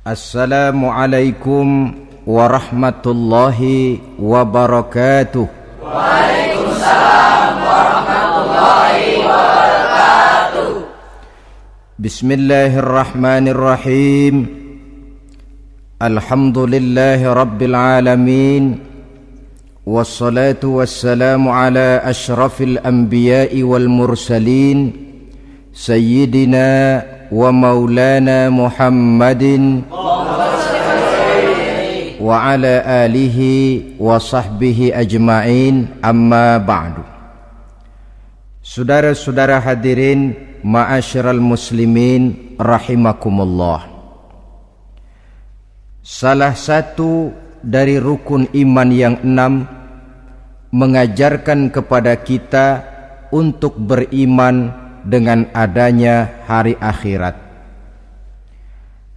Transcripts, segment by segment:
السلام عليكم ورحمة الله وبركاته. وعليكم السلام ورحمة الله وبركاته بسم الله الرحمن الرحيم. الحمد لله رب العالمين والصلاة والسلام على أشرف الأنبياء والمرسلين سيدنا ومولانا محمد وعلى آله وصحبه أجمعين أما بعد Saudara-saudara hadirin Ma'asyiral muslimin Rahimakumullah Salah satu dari rukun iman yang enam Mengajarkan kepada kita Untuk beriman dengan adanya hari akhirat.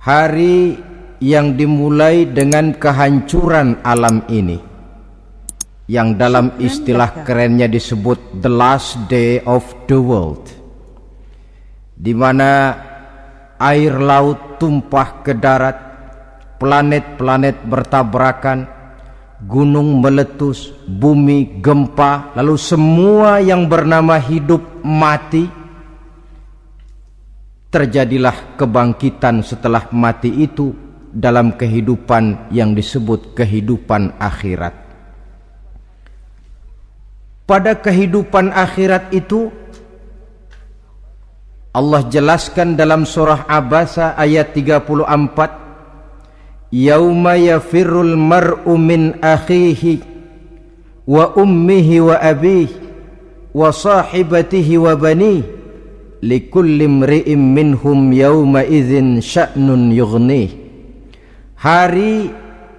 Hari yang dimulai dengan kehancuran alam ini. Yang dalam istilah kerennya disebut the last day of the world. Di mana air laut tumpah ke darat planet-planet bertabrakan gunung meletus bumi gempa lalu semua yang bernama hidup mati terjadilah kebangkitan setelah mati itu dalam kehidupan yang disebut kehidupan akhirat. Pada kehidupan akhirat itu Allah jelaskan dalam surah Abasa ayat 34 Yauma yafirul mar'u min akhihi wa ummihi wa abihi wa sahibatihi wa banihi likulli imri'in minhum yawma idzin sya'nun yughnih Hari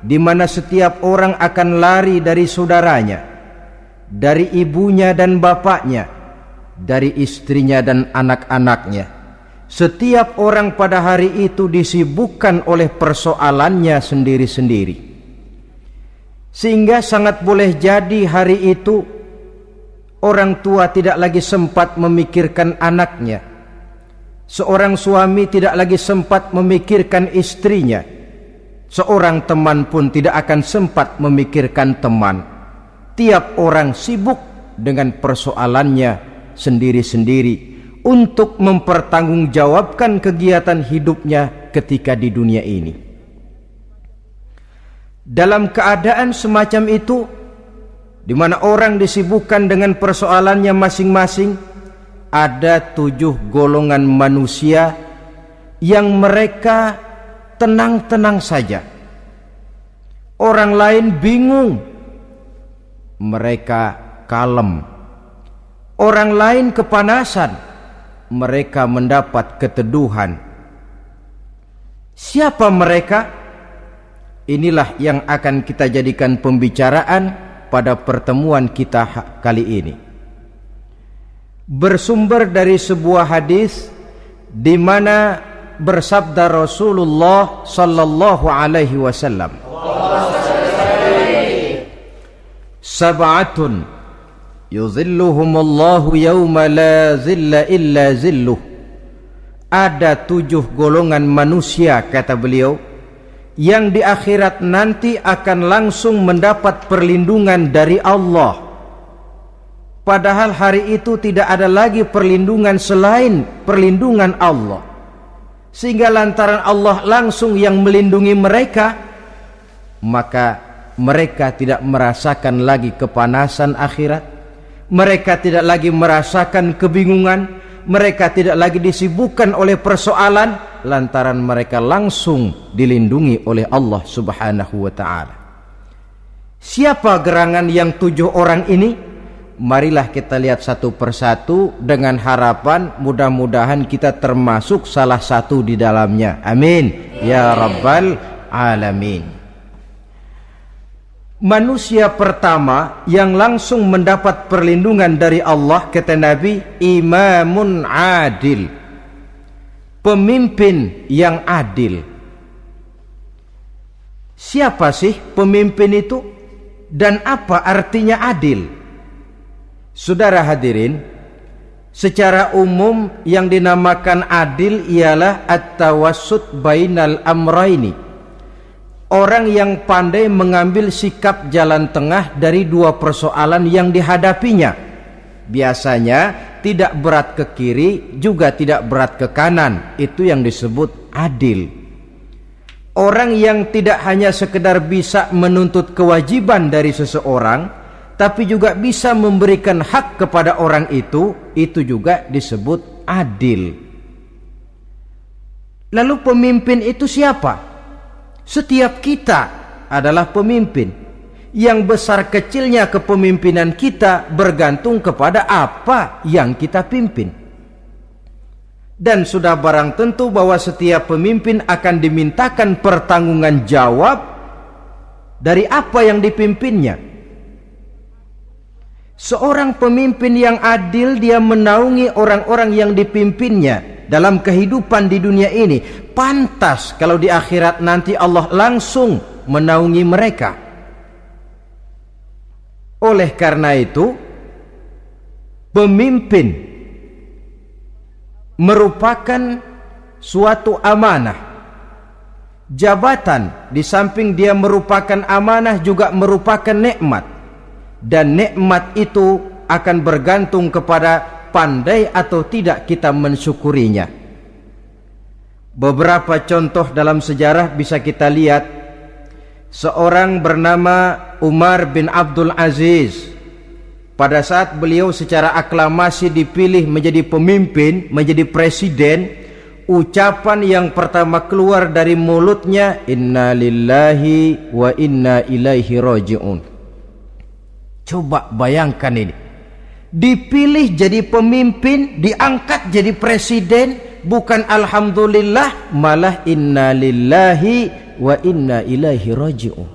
di mana setiap orang akan lari dari saudaranya, dari ibunya dan bapaknya, dari istrinya dan anak-anaknya. Setiap orang pada hari itu disibukkan oleh persoalannya sendiri-sendiri. Sehingga sangat boleh jadi hari itu orang tua tidak lagi sempat memikirkan anaknya. Seorang suami tidak lagi sempat memikirkan istrinya Seorang teman pun tidak akan sempat memikirkan teman. Tiap orang sibuk dengan persoalannya sendiri-sendiri untuk mempertanggungjawabkan kegiatan hidupnya ketika di dunia ini. Dalam keadaan semacam itu, di mana orang disibukkan dengan persoalannya masing-masing, ada tujuh golongan manusia yang mereka tenang-tenang saja. Orang lain bingung, mereka kalem. Orang lain kepanasan, mereka mendapat keteduhan. Siapa mereka? Inilah yang akan kita jadikan pembicaraan pada pertemuan kita kali ini. Bersumber dari sebuah hadis di mana bersabda Rasulullah sallallahu alaihi wasallam Sab'atun yuzilluhumullahu yawma la zilla illa zilluh Ada tujuh golongan manusia kata beliau yang di akhirat nanti akan langsung mendapat perlindungan dari Allah. Padahal hari itu tidak ada lagi perlindungan selain perlindungan Allah. Sehingga lantaran Allah langsung yang melindungi mereka maka mereka tidak merasakan lagi kepanasan akhirat. Mereka tidak lagi merasakan kebingungan mereka tidak lagi disibukkan oleh persoalan lantaran mereka langsung dilindungi oleh Allah Subhanahu wa taala siapa gerangan yang tujuh orang ini marilah kita lihat satu persatu dengan harapan mudah-mudahan kita termasuk salah satu di dalamnya. Amin. Ya Rabbal Alamin. Manusia pertama yang langsung mendapat perlindungan dari Allah kata Nabi imamun adil. Pemimpin yang adil. Siapa sih pemimpin itu dan apa artinya adil? Saudara hadirin, Secara umum yang dinamakan adil ialah at-tawassut bainal amraini. Orang yang pandai mengambil sikap jalan tengah dari dua persoalan yang dihadapinya. Biasanya tidak berat ke kiri juga tidak berat ke kanan. Itu yang disebut adil. Orang yang tidak hanya sekedar bisa menuntut kewajiban dari seseorang, tapi juga bisa memberikan hak kepada orang itu, itu juga disebut adil. Lalu pemimpin itu siapa? Setiap kita adalah pemimpin. Yang besar kecilnya kepemimpinan kita bergantung kepada apa yang kita pimpin. Dan sudah barang tentu bahwa setiap pemimpin akan dimintakan pertanggungan jawab dari apa yang dipimpinnya. Seorang pemimpin yang adil dia menaungi orang-orang yang dipimpinnya dalam kehidupan di dunia ini. Pantas kalau di akhirat nanti Allah langsung menaungi mereka. Oleh karena itu, pemimpin merupakan suatu amanah. Jabatan di samping dia merupakan amanah juga merupakan nikmat dan nikmat itu akan bergantung kepada pandai atau tidak kita mensyukurinya. Beberapa contoh dalam sejarah bisa kita lihat. Seorang bernama Umar bin Abdul Aziz. Pada saat beliau secara aklamasi dipilih menjadi pemimpin, menjadi presiden, ucapan yang pertama keluar dari mulutnya, Inna lillahi wa inna ilaihi raji'un. Coba bayangkan ini. Dipilih jadi pemimpin, diangkat jadi presiden, bukan alhamdulillah, malah inna lillahi wa inna ilaihi raji'un.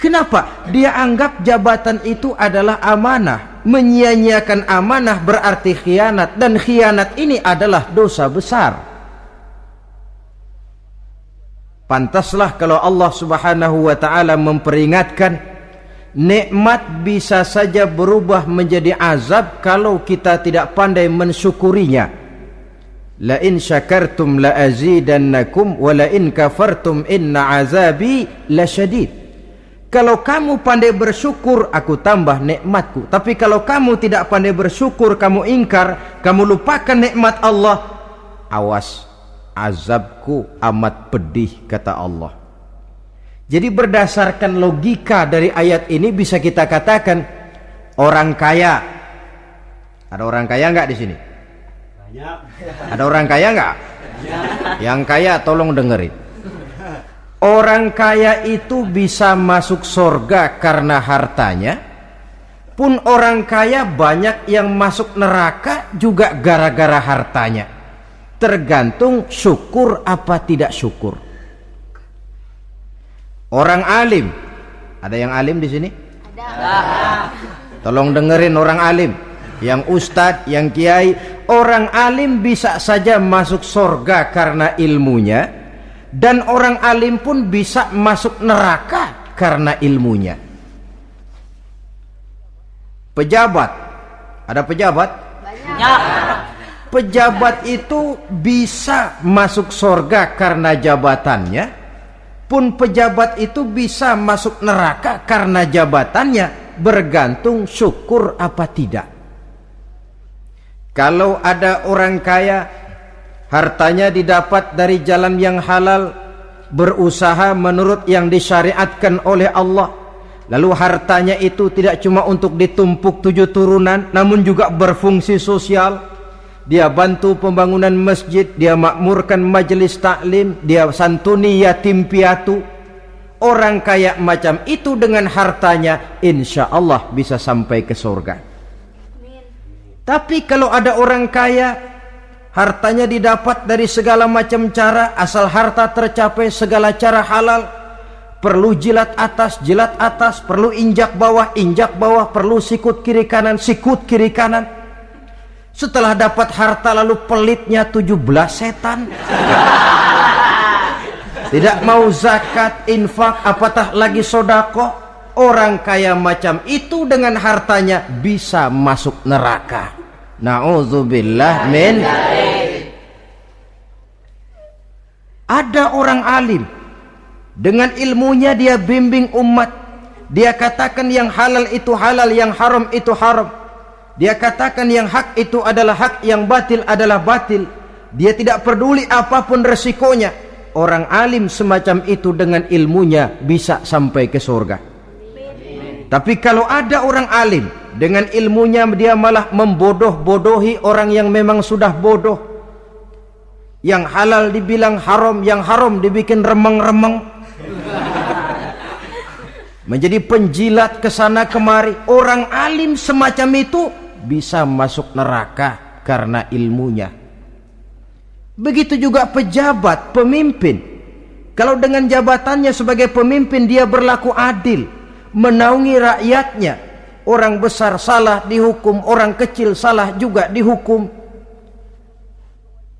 Kenapa? Dia anggap jabatan itu adalah amanah. Menyia-nyiakan amanah berarti khianat dan khianat ini adalah dosa besar. Pantaslah kalau Allah Subhanahu wa taala memperingatkan Nikmat bisa saja berubah menjadi azab kalau kita tidak pandai mensyukurinya. La in syakartum la azidannakum wa la in kafartum inna azabi lasyadid. Kalau kamu pandai bersyukur, aku tambah nikmatku. Tapi kalau kamu tidak pandai bersyukur, kamu ingkar, kamu lupakan nikmat Allah, awas, azabku amat pedih kata Allah. Jadi berdasarkan logika dari ayat ini bisa kita katakan orang kaya. Ada orang kaya nggak di sini? Banyak. Ada orang kaya nggak? Yang kaya tolong dengerin. Orang kaya itu bisa masuk surga karena hartanya. Pun orang kaya banyak yang masuk neraka juga gara-gara hartanya. Tergantung syukur apa tidak syukur. Orang alim. Ada yang alim di sini? Ada. Tolong dengerin orang alim. Yang ustadz, yang kiai. Orang alim bisa saja masuk surga karena ilmunya. Dan orang alim pun bisa masuk neraka karena ilmunya. Pejabat. Ada pejabat? Banyak. Pejabat itu bisa masuk surga karena jabatannya pun pejabat itu bisa masuk neraka karena jabatannya bergantung syukur apa tidak. Kalau ada orang kaya hartanya didapat dari jalan yang halal berusaha menurut yang disyariatkan oleh Allah lalu hartanya itu tidak cuma untuk ditumpuk tujuh turunan namun juga berfungsi sosial dia bantu pembangunan masjid, dia makmurkan majelis taklim, dia santuni yatim piatu. Orang kaya macam itu dengan hartanya, insya Allah bisa sampai ke surga. Tapi kalau ada orang kaya, hartanya didapat dari segala macam cara, asal harta tercapai segala cara halal, perlu jilat atas, jilat atas, perlu injak bawah, injak bawah, perlu sikut kiri kanan, sikut kiri kanan setelah dapat harta lalu pelitnya 17 setan. Tidak mau zakat, infak, apatah lagi sodako. Orang kaya macam itu dengan hartanya bisa masuk neraka. Na'udzubillah min Ada orang alim dengan ilmunya dia bimbing umat. Dia katakan yang halal itu halal, yang haram itu haram. Dia katakan yang hak itu adalah hak, yang batil adalah batil. Dia tidak peduli apa pun resikonya. Orang alim semacam itu dengan ilmunya bisa sampai ke surga. Tapi kalau ada orang alim dengan ilmunya dia malah membodoh-bodohi orang yang memang sudah bodoh yang halal dibilang haram, yang haram dibikin remeng-remeng. Menjadi penjilat ke sana kemari. Orang alim semacam itu bisa masuk neraka karena ilmunya. Begitu juga pejabat, pemimpin. Kalau dengan jabatannya sebagai pemimpin dia berlaku adil, menaungi rakyatnya. Orang besar salah dihukum, orang kecil salah juga dihukum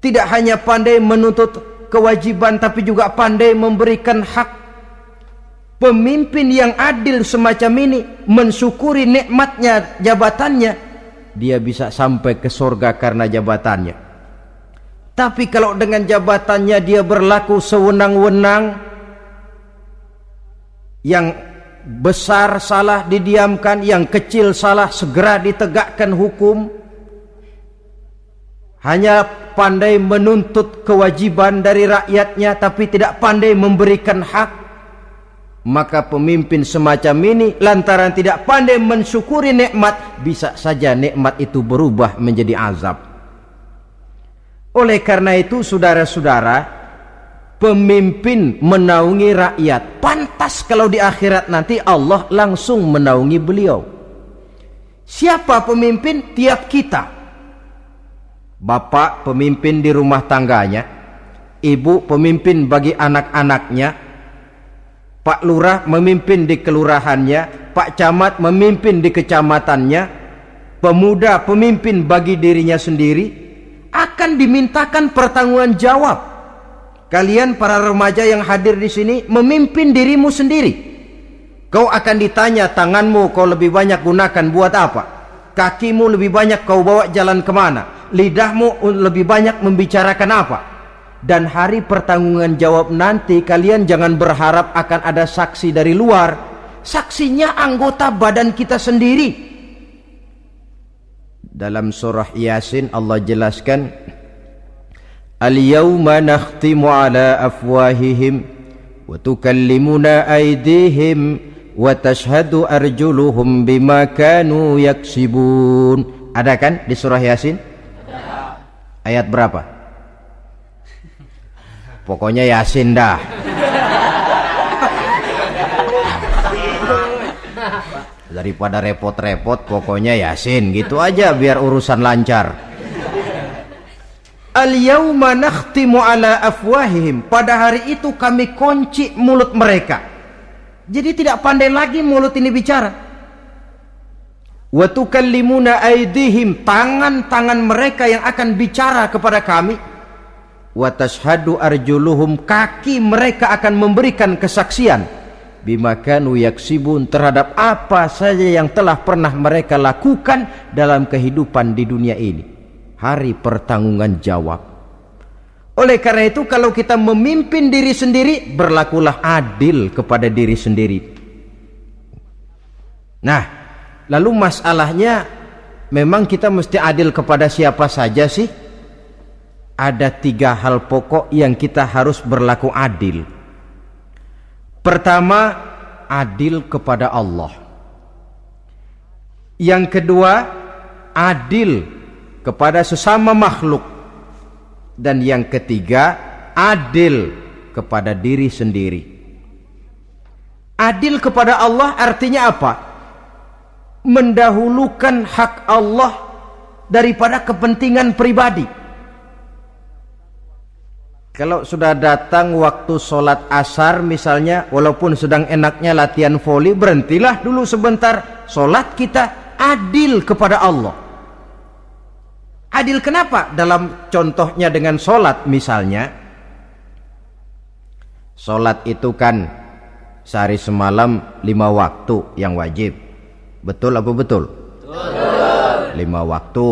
tidak hanya pandai menuntut kewajiban tapi juga pandai memberikan hak. Pemimpin yang adil semacam ini mensyukuri nikmatnya jabatannya, dia bisa sampai ke surga karena jabatannya. Tapi kalau dengan jabatannya dia berlaku sewenang-wenang, yang besar salah didiamkan, yang kecil salah segera ditegakkan hukum, hanya pandai menuntut kewajiban dari rakyatnya tapi tidak pandai memberikan hak. Maka pemimpin semacam ini lantaran tidak pandai mensyukuri nikmat bisa saja nikmat itu berubah menjadi azab. Oleh karena itu saudara-saudara pemimpin menaungi rakyat. Pantas kalau di akhirat nanti Allah langsung menaungi beliau. Siapa pemimpin? Tiap kita. Bapak pemimpin di rumah tangganya, ibu pemimpin bagi anak-anaknya, Pak Lurah memimpin di kelurahannya, Pak Camat memimpin di kecamatannya, pemuda pemimpin bagi dirinya sendiri, akan dimintakan pertanggungan jawab. Kalian para remaja yang hadir di sini memimpin dirimu sendiri. Kau akan ditanya tanganmu kau lebih banyak gunakan buat apa? Kakimu lebih banyak kau bawa jalan ke mana? lidahmu lebih banyak membicarakan apa dan hari pertanggungan jawab nanti kalian jangan berharap akan ada saksi dari luar saksinya anggota badan kita sendiri dalam surah yasin Allah jelaskan al-yawma nakhtimu ala afwahihim wa tukallimuna aydihim wa tashhadu arjuluhum bima kanu yaksibun ada kan di surah yasin Ayat berapa? Pokoknya Yasin dah. Daripada repot-repot pokoknya Yasin gitu aja biar urusan lancar. Al yauma nakhtimu ala afwahihim. Pada hari itu kami kunci mulut mereka. Jadi tidak pandai lagi mulut ini bicara. Wa tukallimuna aydihim tangan-tangan mereka yang akan bicara kepada kami. Wa tashhadu arjuluhum. Kaki mereka akan memberikan kesaksian. Bima kanu yaksibun terhadap apa saja yang telah pernah mereka lakukan dalam kehidupan di dunia ini hari pertanggungan jawab oleh karena itu kalau kita memimpin diri sendiri berlakulah adil kepada diri sendiri nah Lalu masalahnya memang kita mesti adil kepada siapa saja sih? Ada tiga hal pokok yang kita harus berlaku adil. Pertama, adil kepada Allah. Yang kedua, adil kepada sesama makhluk. Dan yang ketiga, adil kepada diri sendiri. Adil kepada Allah artinya apa? mendahulukan hak Allah daripada kepentingan pribadi. Kalau sudah datang waktu sholat asar misalnya, walaupun sedang enaknya latihan voli, berhentilah dulu sebentar. Sholat kita adil kepada Allah. Adil kenapa? Dalam contohnya dengan sholat misalnya, sholat itu kan sehari semalam lima waktu yang wajib Betul apa betul? Betul. Lima waktu.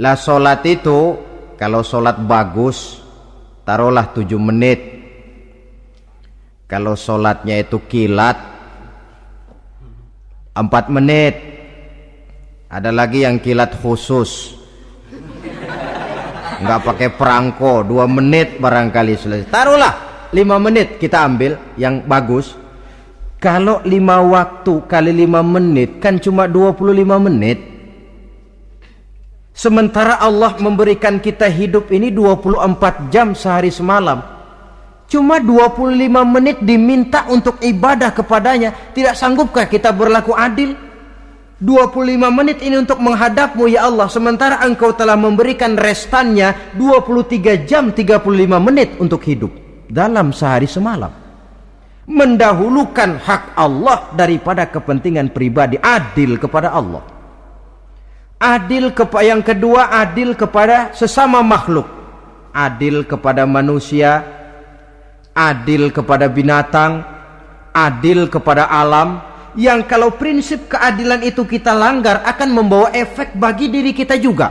Lah solat itu kalau solat bagus taruhlah tujuh menit. Kalau solatnya itu kilat empat menit. Ada lagi yang kilat khusus. Enggak pakai perangko, dua menit barangkali selesai. Taruhlah lima menit kita ambil yang bagus. Kalau lima waktu kali lima menit kan cuma 25 menit. Sementara Allah memberikan kita hidup ini 24 jam sehari semalam. Cuma 25 menit diminta untuk ibadah kepadanya. Tidak sanggupkah kita berlaku adil? 25 menit ini untuk menghadapmu ya Allah. Sementara engkau telah memberikan restannya 23 jam 35 menit untuk hidup. Dalam sehari semalam. Mendahulukan hak Allah daripada kepentingan pribadi. Adil kepada Allah adil kepada yang kedua adil kepada sesama makhluk adil kepada manusia adil kepada binatang adil kepada alam yang kalau prinsip keadilan itu kita langgar akan membawa efek bagi diri kita juga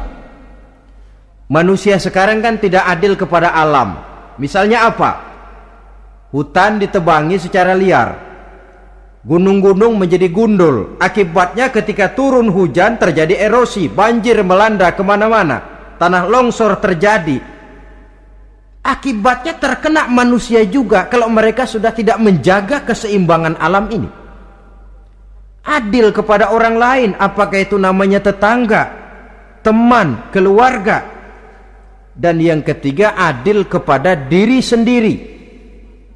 manusia sekarang kan tidak adil kepada alam misalnya apa hutan ditebangi secara liar Gunung-gunung menjadi gundul. Akibatnya ketika turun hujan terjadi erosi, banjir melanda ke mana-mana. Tanah longsor terjadi. Akibatnya terkena manusia juga kalau mereka sudah tidak menjaga keseimbangan alam ini. Adil kepada orang lain, apakah itu namanya tetangga, teman, keluarga. Dan yang ketiga adil kepada diri sendiri.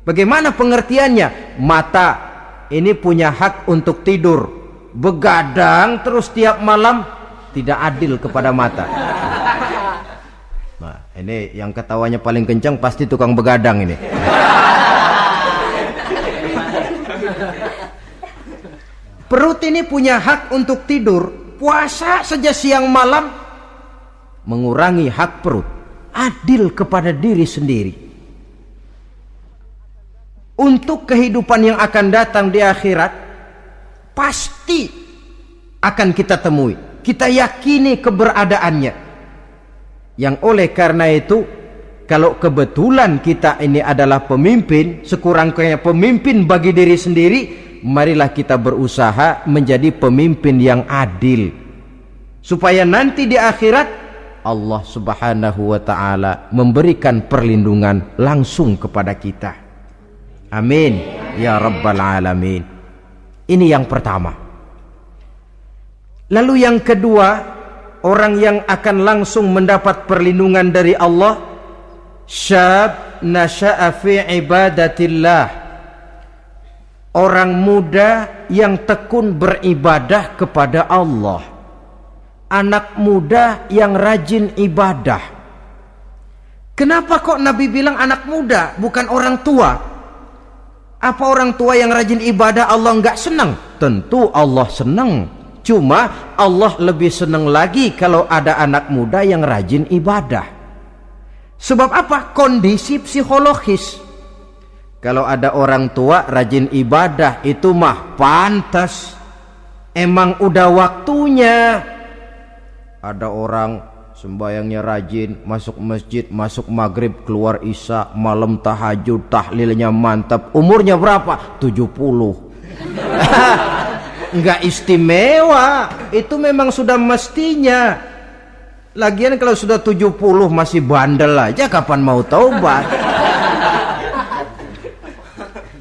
Bagaimana pengertiannya? Mata ini punya hak untuk tidur begadang terus tiap malam tidak adil kepada mata nah ini yang ketawanya paling kencang pasti tukang begadang ini perut ini punya hak untuk tidur puasa saja siang malam mengurangi hak perut adil kepada diri sendiri untuk kehidupan yang akan datang di akhirat pasti akan kita temui. Kita yakini keberadaannya. Yang oleh karena itu kalau kebetulan kita ini adalah pemimpin, sekurang-kurangnya pemimpin bagi diri sendiri, marilah kita berusaha menjadi pemimpin yang adil. Supaya nanti di akhirat Allah Subhanahu wa taala memberikan perlindungan langsung kepada kita. Amin ya rabbal alamin. Ini yang pertama. Lalu yang kedua, orang yang akan langsung mendapat perlindungan dari Allah syab nasha'a fi ibadatillah. Orang muda yang tekun beribadah kepada Allah. Anak muda yang rajin ibadah. Kenapa kok Nabi bilang anak muda bukan orang tua? Apa orang tua yang rajin ibadah Allah enggak senang? Tentu Allah senang. Cuma Allah lebih senang lagi kalau ada anak muda yang rajin ibadah. Sebab apa? Kondisi psikologis. Kalau ada orang tua rajin ibadah itu mah pantas. Emang udah waktunya. Ada orang sembayangnya rajin, masuk masjid, masuk maghrib, keluar isya, malam tahajud, tahlilnya mantap. Umurnya berapa? 70. Enggak istimewa, itu memang sudah mestinya. Lagian kalau sudah 70 masih bandel aja kapan mau taubat?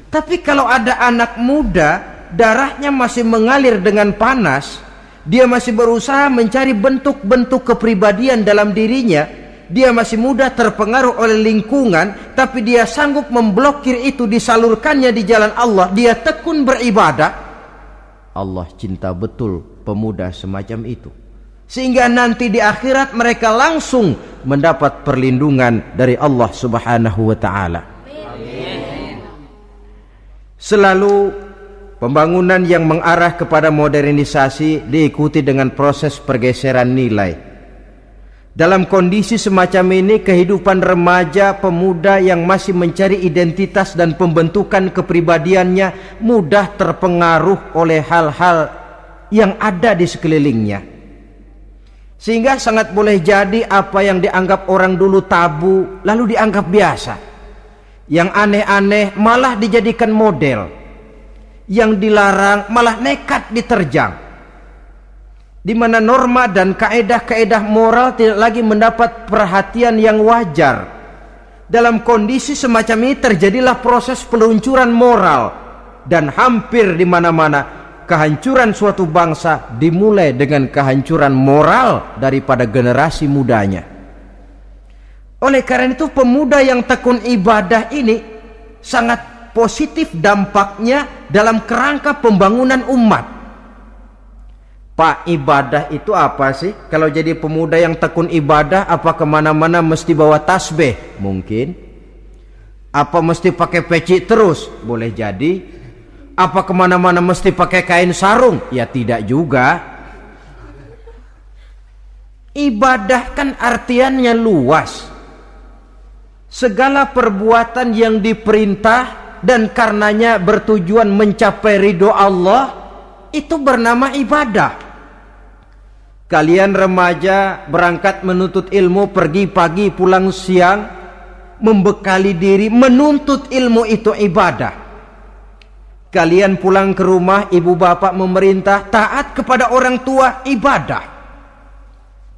Tapi kalau ada anak muda, darahnya masih mengalir dengan panas, dia masih berusaha mencari bentuk-bentuk kepribadian dalam dirinya. Dia masih mudah terpengaruh oleh lingkungan, tapi dia sanggup memblokir itu disalurkannya di jalan Allah. Dia tekun beribadah. Allah cinta betul pemuda semacam itu. Sehingga nanti di akhirat mereka langsung mendapat perlindungan dari Allah Subhanahu wa taala. Selalu Pembangunan yang mengarah kepada modernisasi diikuti dengan proses pergeseran nilai. Dalam kondisi semacam ini, kehidupan remaja pemuda yang masih mencari identitas dan pembentukan kepribadiannya mudah terpengaruh oleh hal-hal yang ada di sekelilingnya. Sehingga sangat boleh jadi apa yang dianggap orang dulu tabu lalu dianggap biasa. Yang aneh-aneh malah dijadikan model. Yang dilarang malah nekat diterjang. Di mana norma dan kaedah-kaedah moral tidak lagi mendapat perhatian yang wajar. Dalam kondisi semacam ini terjadilah proses peluncuran moral dan hampir di mana-mana kehancuran suatu bangsa dimulai dengan kehancuran moral daripada generasi mudanya. Oleh karena itu pemuda yang tekun ibadah ini sangat positif dampaknya dalam kerangka pembangunan umat. Pak ibadah itu apa sih? Kalau jadi pemuda yang tekun ibadah apa ke mana-mana mesti bawa tasbih? Mungkin. Apa mesti pakai peci terus? Boleh jadi. Apa ke mana-mana mesti pakai kain sarung? Ya tidak juga. Ibadah kan artiannya luas. Segala perbuatan yang diperintah dan karenanya bertujuan mencapai ridho Allah itu bernama ibadah. Kalian remaja berangkat menuntut ilmu pergi pagi pulang siang membekali diri menuntut ilmu itu ibadah. Kalian pulang ke rumah, ibu bapak memerintah taat kepada orang tua ibadah.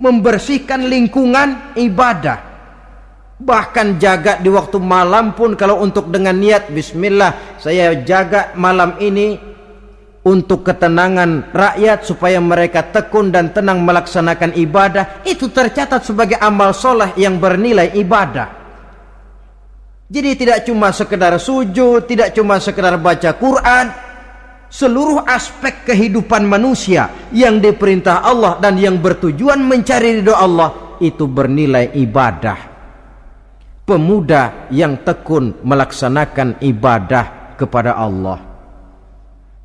Membersihkan lingkungan ibadah. Bahkan jaga di waktu malam pun kalau untuk dengan niat bismillah saya jaga malam ini untuk ketenangan rakyat supaya mereka tekun dan tenang melaksanakan ibadah itu tercatat sebagai amal soleh yang bernilai ibadah. Jadi tidak cuma sekedar sujud, tidak cuma sekedar baca Quran, seluruh aspek kehidupan manusia yang diperintah Allah dan yang bertujuan mencari ridho Allah itu bernilai ibadah. Pemuda yang tekun melaksanakan ibadah kepada Allah.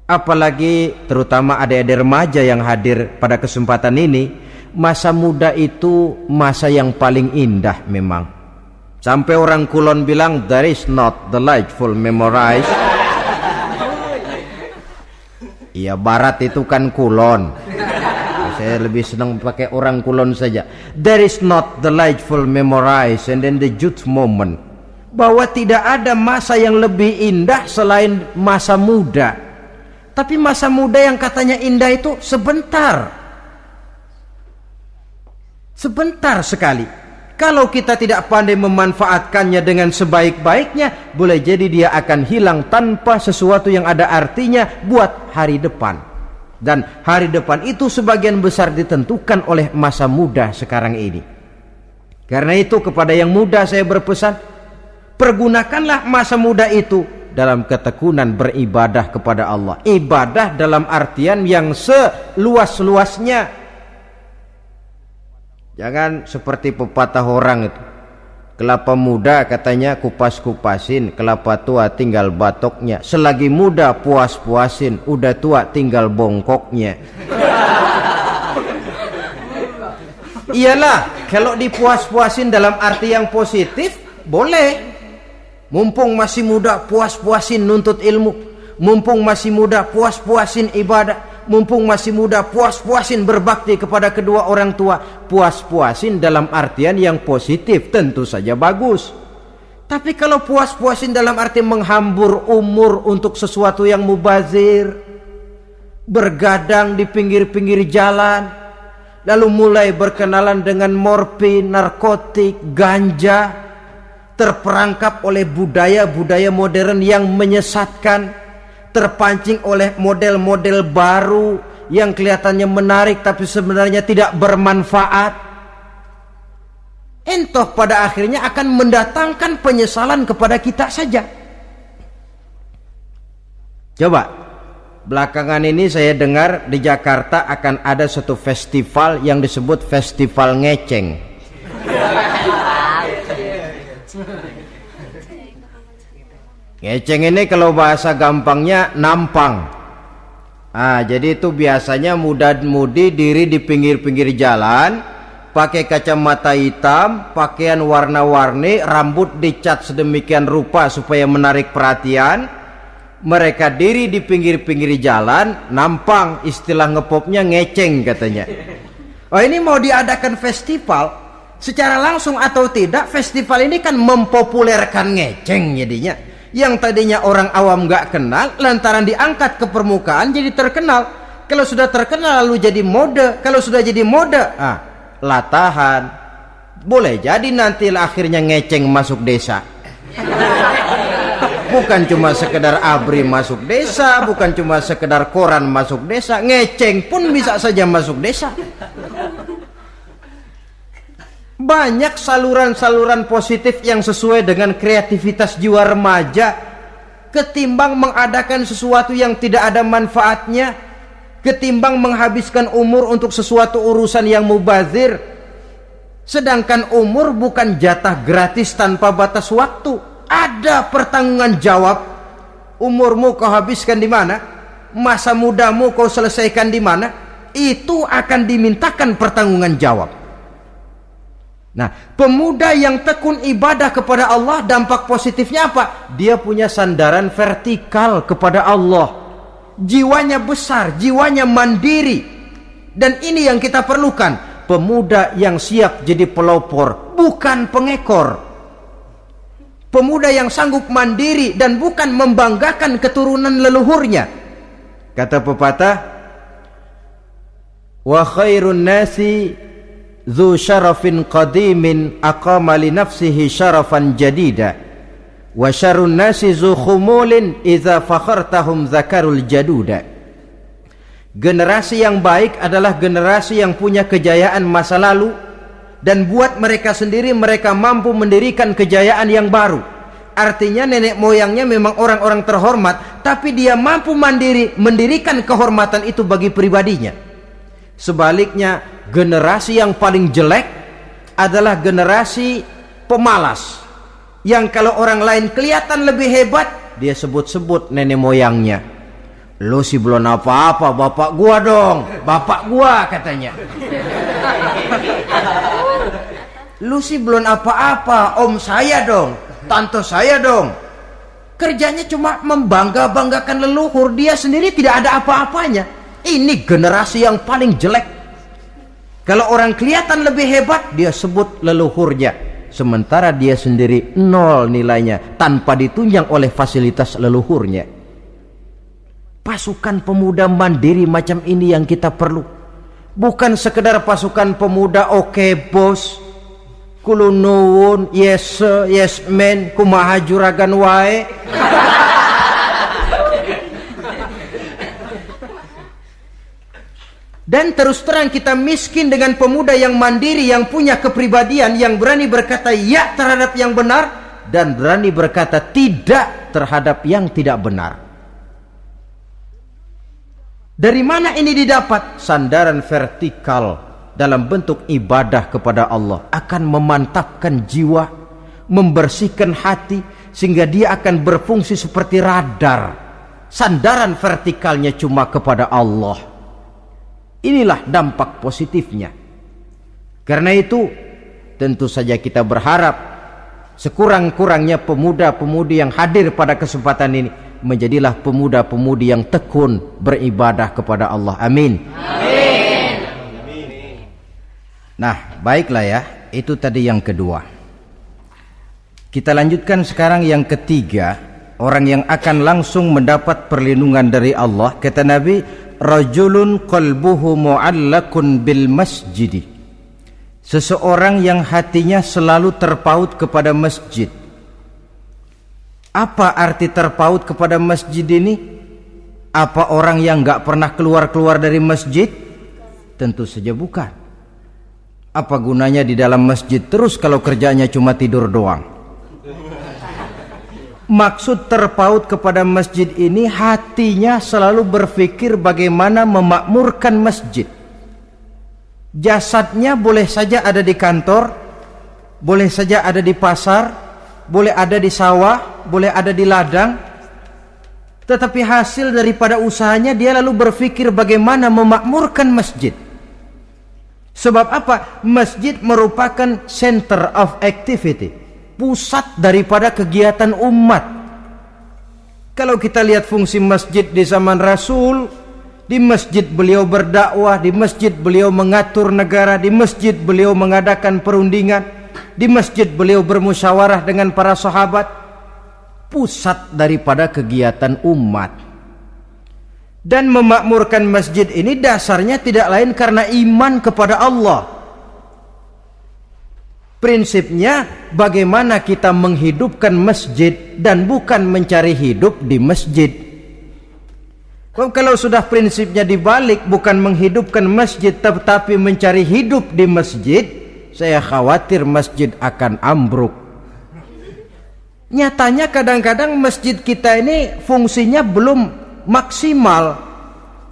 Apalagi terutama adik-adik remaja yang hadir pada kesempatan ini, masa muda itu masa yang paling indah memang. Sampai orang kulon bilang there is not the delightful memorize. Iya barat itu kan kulon. Saya lebih senang pakai orang kulon saja. There is not the delightful memorize and then the youth moment. Bahwa tidak ada masa yang lebih indah selain masa muda. Tapi masa muda yang katanya indah itu sebentar. Sebentar sekali. Kalau kita tidak pandai memanfaatkannya dengan sebaik-baiknya, boleh jadi dia akan hilang tanpa sesuatu yang ada artinya buat hari depan. Dan hari depan itu sebagian besar ditentukan oleh masa muda sekarang ini. Karena itu kepada yang muda saya berpesan, pergunakanlah masa muda itu dalam ketekunan beribadah kepada Allah. Ibadah dalam artian yang seluas-luasnya Jangan seperti pepatah orang itu. Kelapa muda katanya kupas-kupasin, kelapa tua tinggal batoknya. Selagi muda puas-puasin, udah tua tinggal bongkoknya. Iyalah, kalau dipuas-puasin dalam arti yang positif, boleh. Mumpung masih muda puas-puasin nuntut ilmu. Mumpung masih muda puas-puasin ibadah mumpung masih muda puas-puasin berbakti kepada kedua orang tua. Puas-puasin dalam artian yang positif tentu saja bagus. Tapi kalau puas-puasin dalam arti menghambur umur untuk sesuatu yang mubazir bergadang di pinggir-pinggir jalan lalu mulai berkenalan dengan morfin, narkotik, ganja terperangkap oleh budaya-budaya modern yang menyesatkan terpancing oleh model-model baru yang kelihatannya menarik tapi sebenarnya tidak bermanfaat. Entoh pada akhirnya akan mendatangkan penyesalan kepada kita saja. Coba belakangan ini saya dengar di Jakarta akan ada satu festival yang disebut festival ngeceng Ngeceng ini kalau bahasa gampangnya nampang. Ah, jadi itu biasanya muda-mudi diri di pinggir-pinggir jalan, pakai kacamata hitam, pakaian warna-warni, rambut dicat sedemikian rupa supaya menarik perhatian. Mereka diri di pinggir-pinggir jalan, nampang istilah ngepopnya ngeceng katanya. Oh ini mau diadakan festival secara langsung atau tidak festival ini kan mempopulerkan ngeceng jadinya. Yang tadinya orang awam nggak kenal lantaran diangkat ke permukaan jadi terkenal. Kalau sudah terkenal lalu jadi mode, kalau sudah jadi mode, ah latahan. Boleh jadi nanti akhirnya ngeceng masuk desa. Bukan cuma sekedar abri masuk desa, bukan cuma sekedar koran masuk desa, ngeceng pun bisa saja masuk desa. Banyak saluran-saluran positif yang sesuai dengan kreativitas jiwa remaja ketimbang mengadakan sesuatu yang tidak ada manfaatnya, ketimbang menghabiskan umur untuk sesuatu urusan yang mubazir. Sedangkan umur bukan jatah gratis tanpa batas waktu ada pertanggungan jawab umurmu kau habiskan di mana masa mudamu kau selesaikan di mana itu akan dimintakan pertanggungan jawab nah pemuda yang tekun ibadah kepada Allah dampak positifnya apa? Dia punya sandaran vertikal kepada Allah. Jiwanya besar jiwanya mandiri. Dan ini yang kita perlukan. Pemuda yang siap jadi pelopor bukan pengekor. Pemuda yang sanggup mandiri dan bukan membanggakan keturunan leluhurnya. Kata pepatah wa khairun nasi zu syarafin qadimin aqama li nafsihi syarafan jadida wa syarun nasi zu khumulin idza fakhartahum zakarul jaduda generasi yang baik adalah generasi yang punya kejayaan masa lalu dan buat mereka sendiri mereka mampu mendirikan kejayaan yang baru. Artinya nenek moyangnya memang orang-orang terhormat, tapi dia mampu mandiri mendirikan kehormatan itu bagi pribadinya. Sebaliknya, generasi yang paling jelek adalah generasi pemalas. Yang kalau orang lain kelihatan lebih hebat, dia sebut-sebut nenek moyangnya. Lu sih belum apa-apa, bapak gua dong, bapak gua katanya. Lu sih belum apa-apa, om saya dong, tante saya dong. Kerjanya cuma membangga-banggakan leluhur, dia sendiri tidak ada apa-apanya. Ini generasi yang paling jelek. Kalau orang kelihatan lebih hebat, dia sebut leluhurnya. Sementara dia sendiri nol nilainya tanpa ditunjang oleh fasilitas leluhurnya. Pasukan pemuda mandiri macam ini yang kita perlu. Bukan sekedar pasukan pemuda oke okay, bos kulo nuwun yes yes men kumaha juragan wae Dan terus terang kita miskin dengan pemuda yang mandiri yang punya kepribadian yang berani berkata ya terhadap yang benar dan berani berkata tidak terhadap yang tidak benar. Dari mana ini didapat? Sandaran vertikal dalam bentuk ibadah kepada Allah akan memantapkan jiwa, membersihkan hati sehingga dia akan berfungsi seperti radar. Sandaran vertikalnya cuma kepada Allah. Inilah dampak positifnya. Karena itu tentu saja kita berharap sekurang-kurangnya pemuda-pemudi yang hadir pada kesempatan ini menjadilah pemuda-pemudi yang tekun beribadah kepada Allah. Amin. Amin. Nah, baiklah ya, itu tadi yang kedua. Kita lanjutkan sekarang yang ketiga, orang yang akan langsung mendapat perlindungan dari Allah. Kata Nabi, rajulun qalbuhu mu'allakun bil masjidi. Seseorang yang hatinya selalu terpaut kepada masjid. Apa arti terpaut kepada masjid ini? Apa orang yang nggak pernah keluar-keluar dari masjid? Tentu saja bukan. Apa gunanya di dalam masjid terus kalau kerjanya cuma tidur doang? Maksud terpaut kepada masjid ini hatinya selalu berpikir bagaimana memakmurkan masjid. Jasadnya boleh saja ada di kantor, boleh saja ada di pasar, boleh ada di sawah, boleh ada di ladang. Tetapi hasil daripada usahanya dia lalu berpikir bagaimana memakmurkan masjid. Sebab apa? Masjid merupakan center of activity, pusat daripada kegiatan umat. Kalau kita lihat fungsi masjid di zaman Rasul, Di masjid beliau berdakwah, di masjid beliau mengatur negara, di masjid beliau mengadakan perundingan, di masjid beliau bermusyawarah dengan para sahabat. Pusat daripada kegiatan umat. Dan memakmurkan masjid ini dasarnya tidak lain karena iman kepada Allah. Prinsipnya bagaimana kita menghidupkan masjid dan bukan mencari hidup di masjid. Kalau sudah prinsipnya dibalik bukan menghidupkan masjid tetapi mencari hidup di masjid, saya khawatir masjid akan ambruk. Nyatanya kadang-kadang masjid kita ini fungsinya belum maksimal.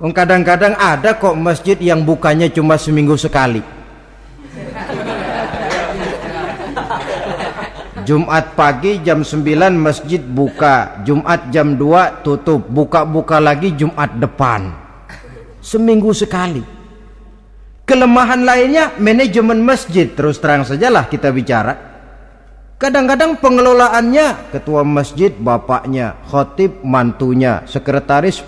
Kadang-kadang ada kok masjid yang bukanya cuma seminggu sekali. Jumat pagi jam 9 masjid buka, Jumat jam 2 tutup, buka-buka lagi Jumat depan. Seminggu sekali. Kelemahan lainnya manajemen masjid, terus terang sajalah kita bicara. Kadang-kadang pengelolaannya ketua masjid bapaknya, khotib mantunya, sekretaris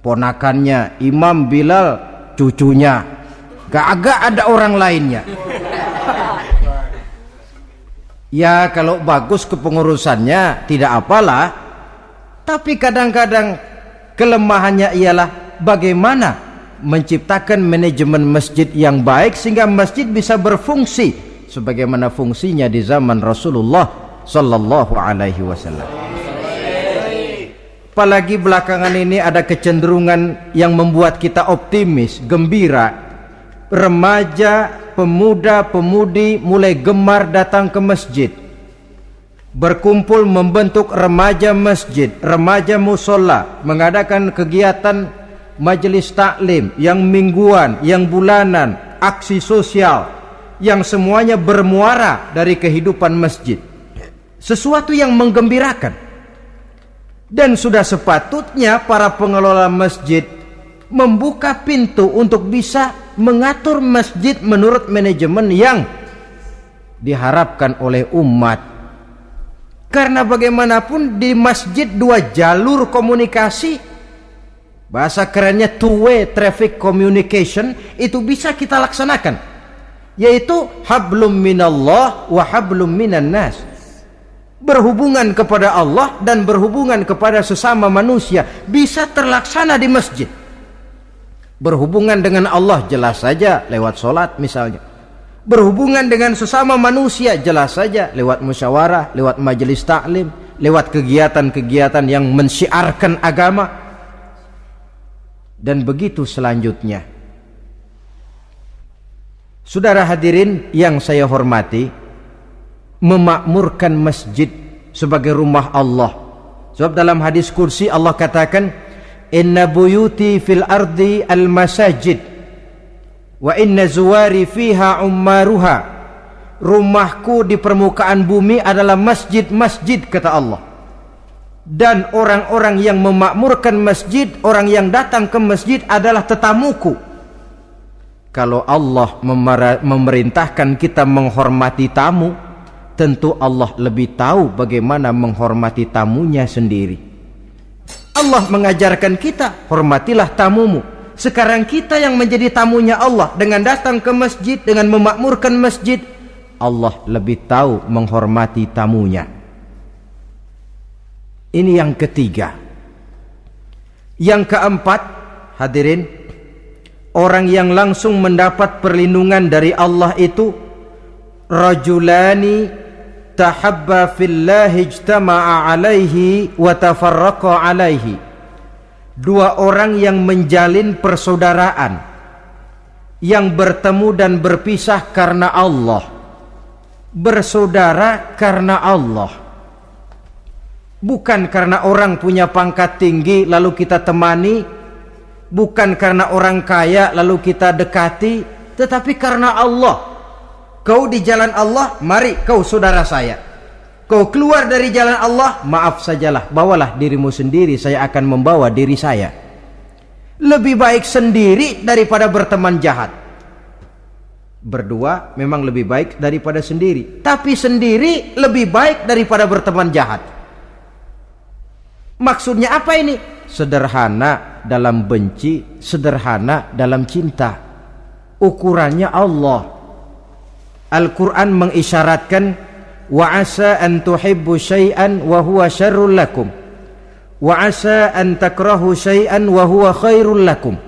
ponakannya, imam Bilal cucunya. Gak agak ada orang lainnya. Ya kalau bagus kepengurusannya tidak apalah. Tapi kadang-kadang kelemahannya ialah bagaimana menciptakan manajemen masjid yang baik sehingga masjid bisa berfungsi sebagaimana fungsinya di zaman Rasulullah sallallahu alaihi wasallam. Apalagi belakangan ini ada kecenderungan yang membuat kita optimis, gembira. Remaja pemuda-pemudi mulai gemar datang ke masjid berkumpul membentuk remaja masjid, remaja musola, mengadakan kegiatan majelis taklim yang mingguan, yang bulanan, aksi sosial yang semuanya bermuara dari kehidupan masjid. Sesuatu yang menggembirakan. Dan sudah sepatutnya para pengelola masjid membuka pintu untuk bisa mengatur masjid menurut manajemen yang diharapkan oleh umat. Karena bagaimanapun di masjid dua jalur komunikasi bahasa kerennya two way traffic communication itu bisa kita laksanakan. Yaitu hablum minallah wa hablum minan nas. Berhubungan kepada Allah dan berhubungan kepada sesama manusia bisa terlaksana di masjid Berhubungan dengan Allah jelas saja lewat solat misalnya. Berhubungan dengan sesama manusia jelas saja lewat musyawarah, lewat majelis taklim, lewat kegiatan-kegiatan yang mensyiarkan agama. Dan begitu selanjutnya. Saudara hadirin yang saya hormati, memakmurkan masjid sebagai rumah Allah. Sebab dalam hadis kursi Allah katakan, inna buyuti fil ardi al masajid. Wa inna zuwari fiha ummaruha. Rumahku di permukaan bumi adalah masjid-masjid kata Allah. Dan orang-orang yang memakmurkan masjid orang yang datang ke masjid adalah tetamuku. Kalau Allah memerintahkan kita menghormati tamu tentu Allah lebih tahu bagaimana menghormati tamunya sendiri Allah mengajarkan kita, hormatilah tamumu. Sekarang kita yang menjadi tamunya Allah dengan datang ke masjid, dengan memakmurkan masjid, Allah lebih tahu menghormati tamunya. Ini yang ketiga. Yang keempat, hadirin, orang yang langsung mendapat perlindungan dari Allah itu rajulani tahabba fillahi ijtama'a alaihi wa tafarraqa alaihi. Dua orang yang menjalin persaudaraan yang bertemu dan berpisah karena Allah bersaudara karena Allah. Bukan karena orang punya pangkat tinggi lalu kita temani bukan karena orang kaya lalu kita dekati tetapi karena Allah Kau di jalan Allah, mari kau saudara saya. Kau keluar dari jalan Allah, maaf sajalah, bawalah dirimu sendiri, saya akan membawa diri saya. Lebih baik sendiri daripada berteman jahat. Berdua memang lebih baik daripada sendiri, tapi sendiri lebih baik daripada berteman jahat. Maksudnya apa ini? Sederhana, dalam benci, sederhana dalam cinta. Ukurannya Allah. Al-Quran mengisyaratkan wa asa an tuhibbu syai'an wa huwa syarrul lakum. Wa asa an takrahu syai'an wa huwa khairul lakum.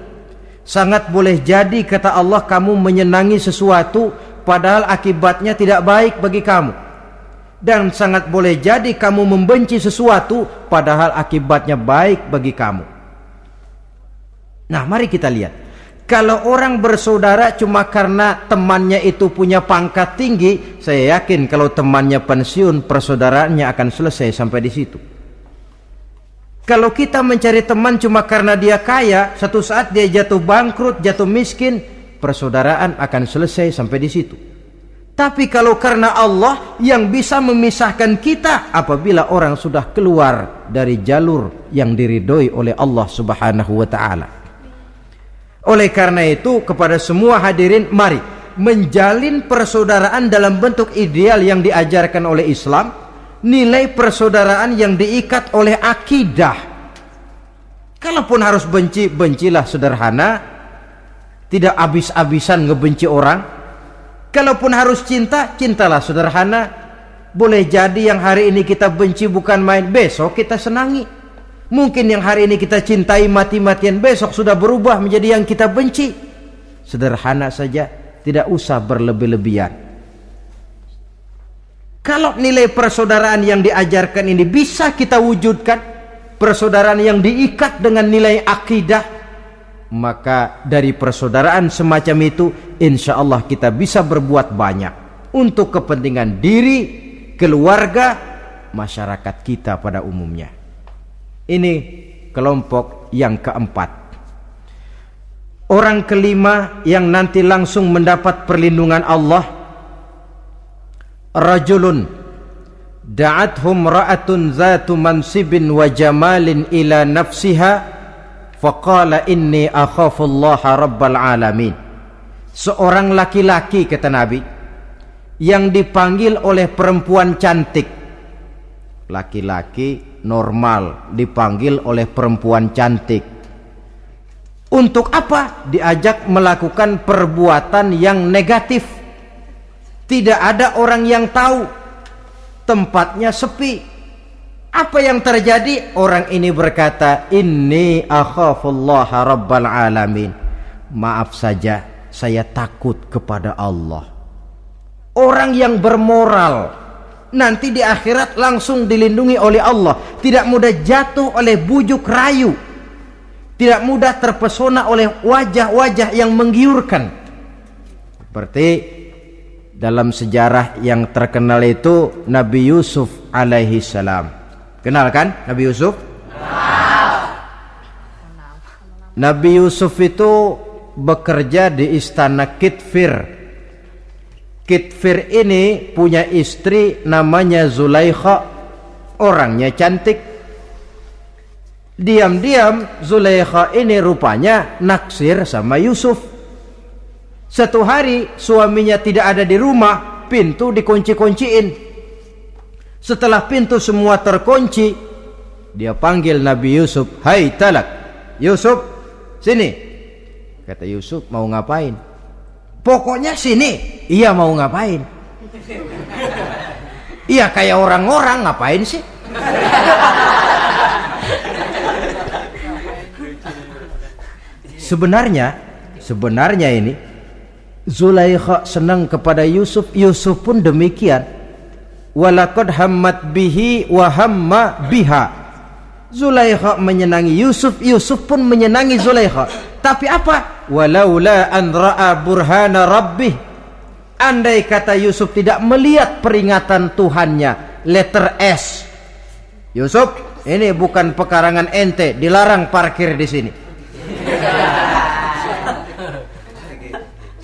Sangat boleh jadi kata Allah kamu menyenangi sesuatu padahal akibatnya tidak baik bagi kamu. Dan sangat boleh jadi kamu membenci sesuatu padahal akibatnya baik bagi kamu. Nah mari kita lihat kalau orang bersaudara cuma karena temannya itu punya pangkat tinggi, saya yakin kalau temannya pensiun, persaudaraannya akan selesai sampai di situ. Kalau kita mencari teman cuma karena dia kaya, satu saat dia jatuh bangkrut, jatuh miskin, persaudaraan akan selesai sampai di situ. Tapi kalau karena Allah yang bisa memisahkan kita apabila orang sudah keluar dari jalur yang diridhoi oleh Allah Subhanahu wa taala. Oleh karena itu kepada semua hadirin mari menjalin persaudaraan dalam bentuk ideal yang diajarkan oleh Islam, nilai persaudaraan yang diikat oleh akidah. Kalaupun harus benci, bencilah sederhana, tidak habis-habisan ngebenci orang. Kalaupun harus cinta, cintalah sederhana. Boleh jadi yang hari ini kita benci bukan main, besok kita senangi. Mungkin yang hari ini kita cintai mati-matian besok sudah berubah menjadi yang kita benci. Sederhana saja, tidak usah berlebih-lebihan. Kalau nilai persaudaraan yang diajarkan ini bisa kita wujudkan, persaudaraan yang diikat dengan nilai akidah, maka dari persaudaraan semacam itu, insya Allah kita bisa berbuat banyak untuk kepentingan diri, keluarga, masyarakat kita pada umumnya. Ini kelompok yang keempat. Orang kelima yang nanti langsung mendapat perlindungan Allah Rajulun da'athum ra'atun zatu mansibin wa jamalin ila nafsiha faqala inni akhafullaha rabbal alamin Seorang laki-laki kata Nabi yang dipanggil oleh perempuan cantik laki-laki normal dipanggil oleh perempuan cantik. Untuk apa diajak melakukan perbuatan yang negatif? Tidak ada orang yang tahu. Tempatnya sepi. Apa yang terjadi? Orang ini berkata inni akhafullah rabbal alamin. Maaf saja saya takut kepada Allah. Orang yang bermoral nanti di akhirat langsung dilindungi oleh Allah. Tidak mudah jatuh oleh bujuk rayu. Tidak mudah terpesona oleh wajah-wajah yang menggiurkan. Seperti dalam sejarah yang terkenal itu Nabi Yusuf alaihi salam. Kenal kan Nabi Yusuf? Nabi Yusuf itu bekerja di istana Kitfir Kitfir ini punya istri namanya Zulaikha. Orangnya cantik. Diam-diam Zulaikha ini rupanya naksir sama Yusuf. Satu hari suaminya tidak ada di rumah pintu dikunci-kunciin. Setelah pintu semua terkunci dia panggil Nabi Yusuf hai talak. Yusuf sini. Kata Yusuf mau ngapain Pokoknya sini. Iya mau ngapain? Iya kayak orang-orang ngapain sih? Sebenarnya, sebenarnya ini Zulaikha senang kepada Yusuf, Yusuf pun demikian. Walakad hammat bihi wa hamma biha. Zulaikha menyenangi Yusuf, Yusuf pun menyenangi Zulaikha. Tapi apa? Walaula an ra'a burhana rabbih. Andai kata Yusuf tidak melihat peringatan Tuhannya letter S. Yusuf ini bukan pekarangan ente dilarang parkir di sini.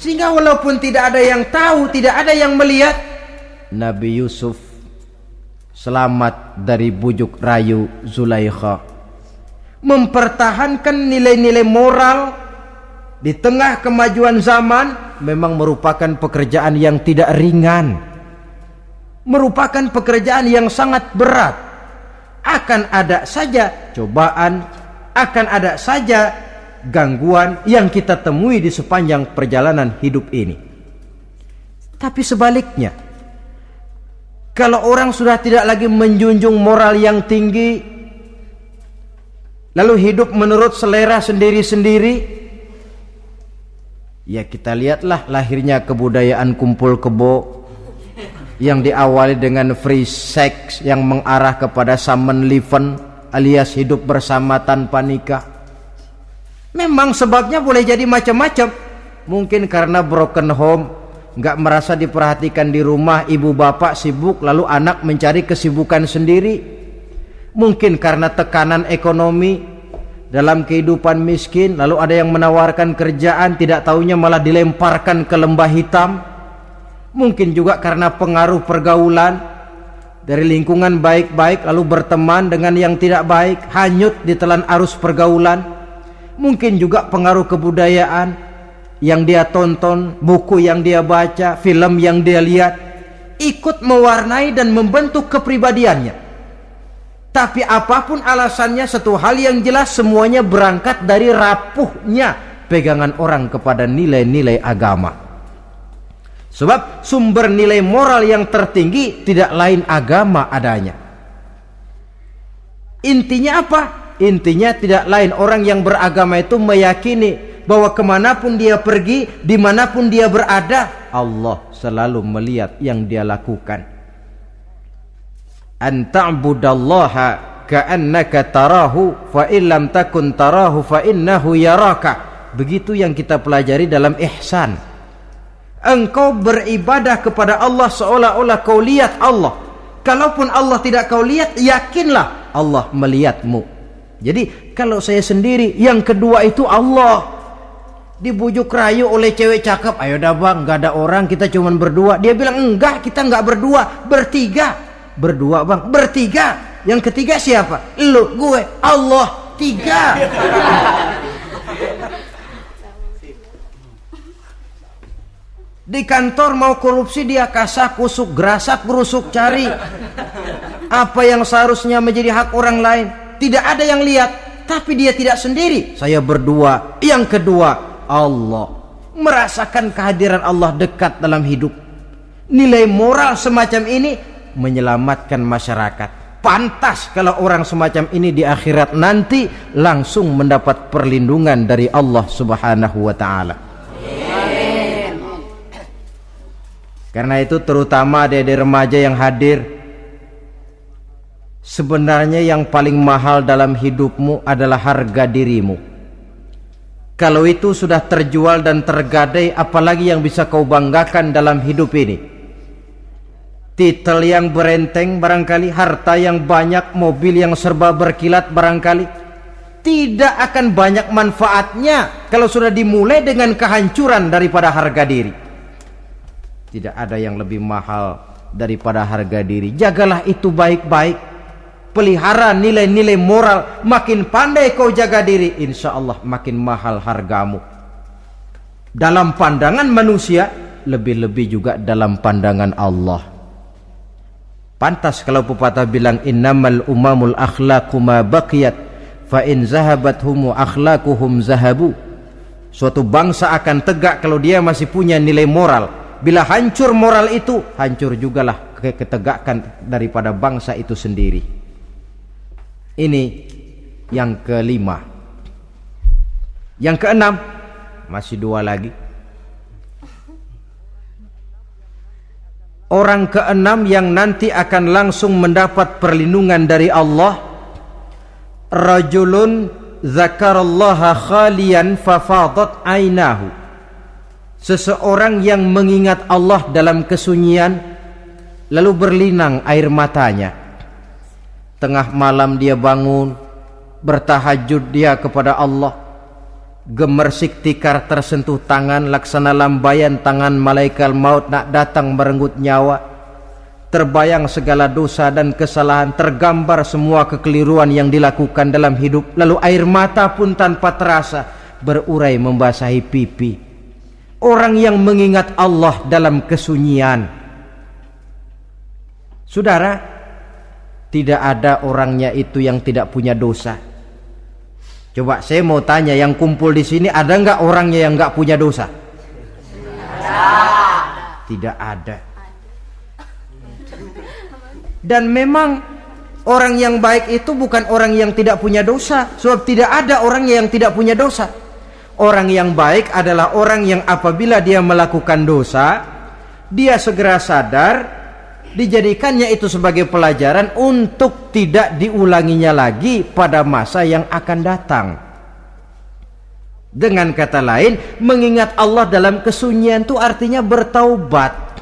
Sehingga walaupun tidak ada yang tahu tidak ada yang melihat Nabi Yusuf selamat dari bujuk rayu Zulaikha. Mempertahankan nilai-nilai moral di tengah kemajuan zaman memang merupakan pekerjaan yang tidak ringan. Merupakan pekerjaan yang sangat berat. Akan ada saja cobaan, akan ada saja gangguan yang kita temui di sepanjang perjalanan hidup ini. Tapi sebaliknya, kalau orang sudah tidak lagi menjunjung moral yang tinggi, lalu hidup menurut selera sendiri-sendiri, ya kita lihatlah lahirnya kebudayaan kumpul kebo yang diawali dengan free sex yang mengarah kepada summon liven alias hidup bersama tanpa nikah. Memang sebabnya boleh jadi macam-macam. Mungkin karena broken home, nggak merasa diperhatikan di rumah, ibu bapak sibuk, lalu anak mencari kesibukan sendiri. Mungkin karena tekanan ekonomi dalam kehidupan miskin, lalu ada yang menawarkan kerjaan, tidak taunya malah dilemparkan ke lembah hitam. Mungkin juga karena pengaruh pergaulan dari lingkungan baik-baik lalu berteman dengan yang tidak baik, hanyut di telan arus pergaulan mungkin juga pengaruh kebudayaan yang dia tonton, buku yang dia baca, film yang dia lihat, ikut mewarnai dan membentuk kepribadiannya. Tapi apa pun alasannya, satu hal yang jelas semuanya berangkat dari rapuhnya pegangan orang kepada nilai-nilai agama. Sebab sumber nilai moral yang tertinggi tidak lain agama adanya. Intinya apa? Intinya tidak lain orang yang beragama itu meyakini bahwa ke mana pun dia pergi, di mana pun dia berada, Allah selalu melihat yang dia lakukan. Anta'budallaha ka'annaka tarahu fa illam takun tarahu fa yaraka. Begitu yang kita pelajari dalam ihsan. Engkau beribadah kepada Allah seolah-olah kau lihat Allah. Kalaupun Allah tidak kau lihat, yakinlah Allah melihatmu. Jadi kalau saya sendiri, yang kedua itu Allah. Dibujuk rayu oleh cewek cakep, ayo dah bang, nggak ada orang, kita cuma berdua. Dia bilang enggak, kita nggak berdua, bertiga. Berdua bang, bertiga. Yang ketiga siapa? Lu, gue, Allah, tiga. Di kantor mau korupsi dia kasak kusuk, gerasak gerusuk cari. Apa yang seharusnya menjadi hak orang lain tidak ada yang lihat tapi dia tidak sendiri saya berdua yang kedua Allah merasakan kehadiran Allah dekat dalam hidup nilai moral semacam ini menyelamatkan masyarakat pantas kalau orang semacam ini di akhirat nanti langsung mendapat perlindungan dari Allah Subhanahu wa taala karena itu terutama adik-adik remaja yang hadir Sebenarnya yang paling mahal dalam hidupmu adalah harga dirimu. Kalau itu sudah terjual dan tergadai, apalagi yang bisa kau banggakan dalam hidup ini? Titel yang berenteng barangkali, harta yang banyak, mobil yang serba berkilat barangkali. Tidak akan banyak manfaatnya kalau sudah dimulai dengan kehancuran daripada harga diri. Tidak ada yang lebih mahal daripada harga diri. Jagalah itu baik-baik pelihara nilai-nilai moral makin pandai kau jaga diri insya Allah makin mahal hargamu dalam pandangan manusia lebih-lebih juga dalam pandangan Allah pantas kalau pepatah bilang innamal umamul akhlaqu ma baqiyat fa in zahabat humu akhlaquhum zahabu suatu bangsa akan tegak kalau dia masih punya nilai moral bila hancur moral itu hancur jugalah ketegakan daripada bangsa itu sendiri ini yang kelima. Yang keenam masih dua lagi. Orang keenam yang nanti akan langsung mendapat perlindungan dari Allah. Rajulun zakarallaha khalian fafadat ainahu. Seseorang yang mengingat Allah dalam kesunyian Lalu berlinang air matanya. Tengah malam dia bangun Bertahajud dia kepada Allah Gemersik tikar tersentuh tangan Laksana lambayan tangan malaikat maut Nak datang merenggut nyawa. Terbayang segala dosa dan kesalahan Tergambar semua kekeliruan yang dilakukan dalam hidup. Lalu air mata pun tanpa terasa Berurai membasahi pipi. Orang yang mengingat Allah dalam kesunyian. Saudara tidak ada orangnya itu yang tidak punya dosa. Coba saya mau tanya yang kumpul di sini ada nggak orangnya yang nggak punya dosa? Tidak ada. Dan memang orang yang baik itu bukan orang yang tidak punya dosa, sebab tidak ada orang yang tidak punya dosa. Orang yang baik adalah orang yang apabila dia melakukan dosa, dia segera sadar, dijadikannya itu sebagai pelajaran untuk tidak diulanginya lagi pada masa yang akan datang. Dengan kata lain, mengingat Allah dalam kesunyian itu artinya bertaubat.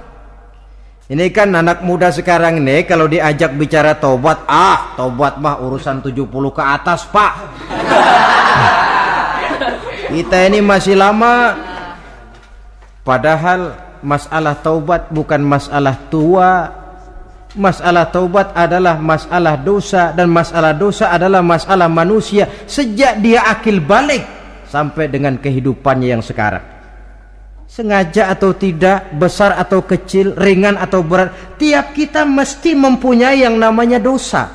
Ini kan anak muda sekarang ini kalau diajak bicara taubat, ah, taubat mah urusan 70 ke atas, Pak. Kita ini masih lama. Padahal masalah taubat bukan masalah tua. Masalah taubat adalah masalah dosa dan masalah dosa adalah masalah manusia sejak dia akil balik sampai dengan kehidupannya yang sekarang. Sengaja atau tidak, besar atau kecil, ringan atau berat, tiap kita mesti mempunyai yang namanya dosa.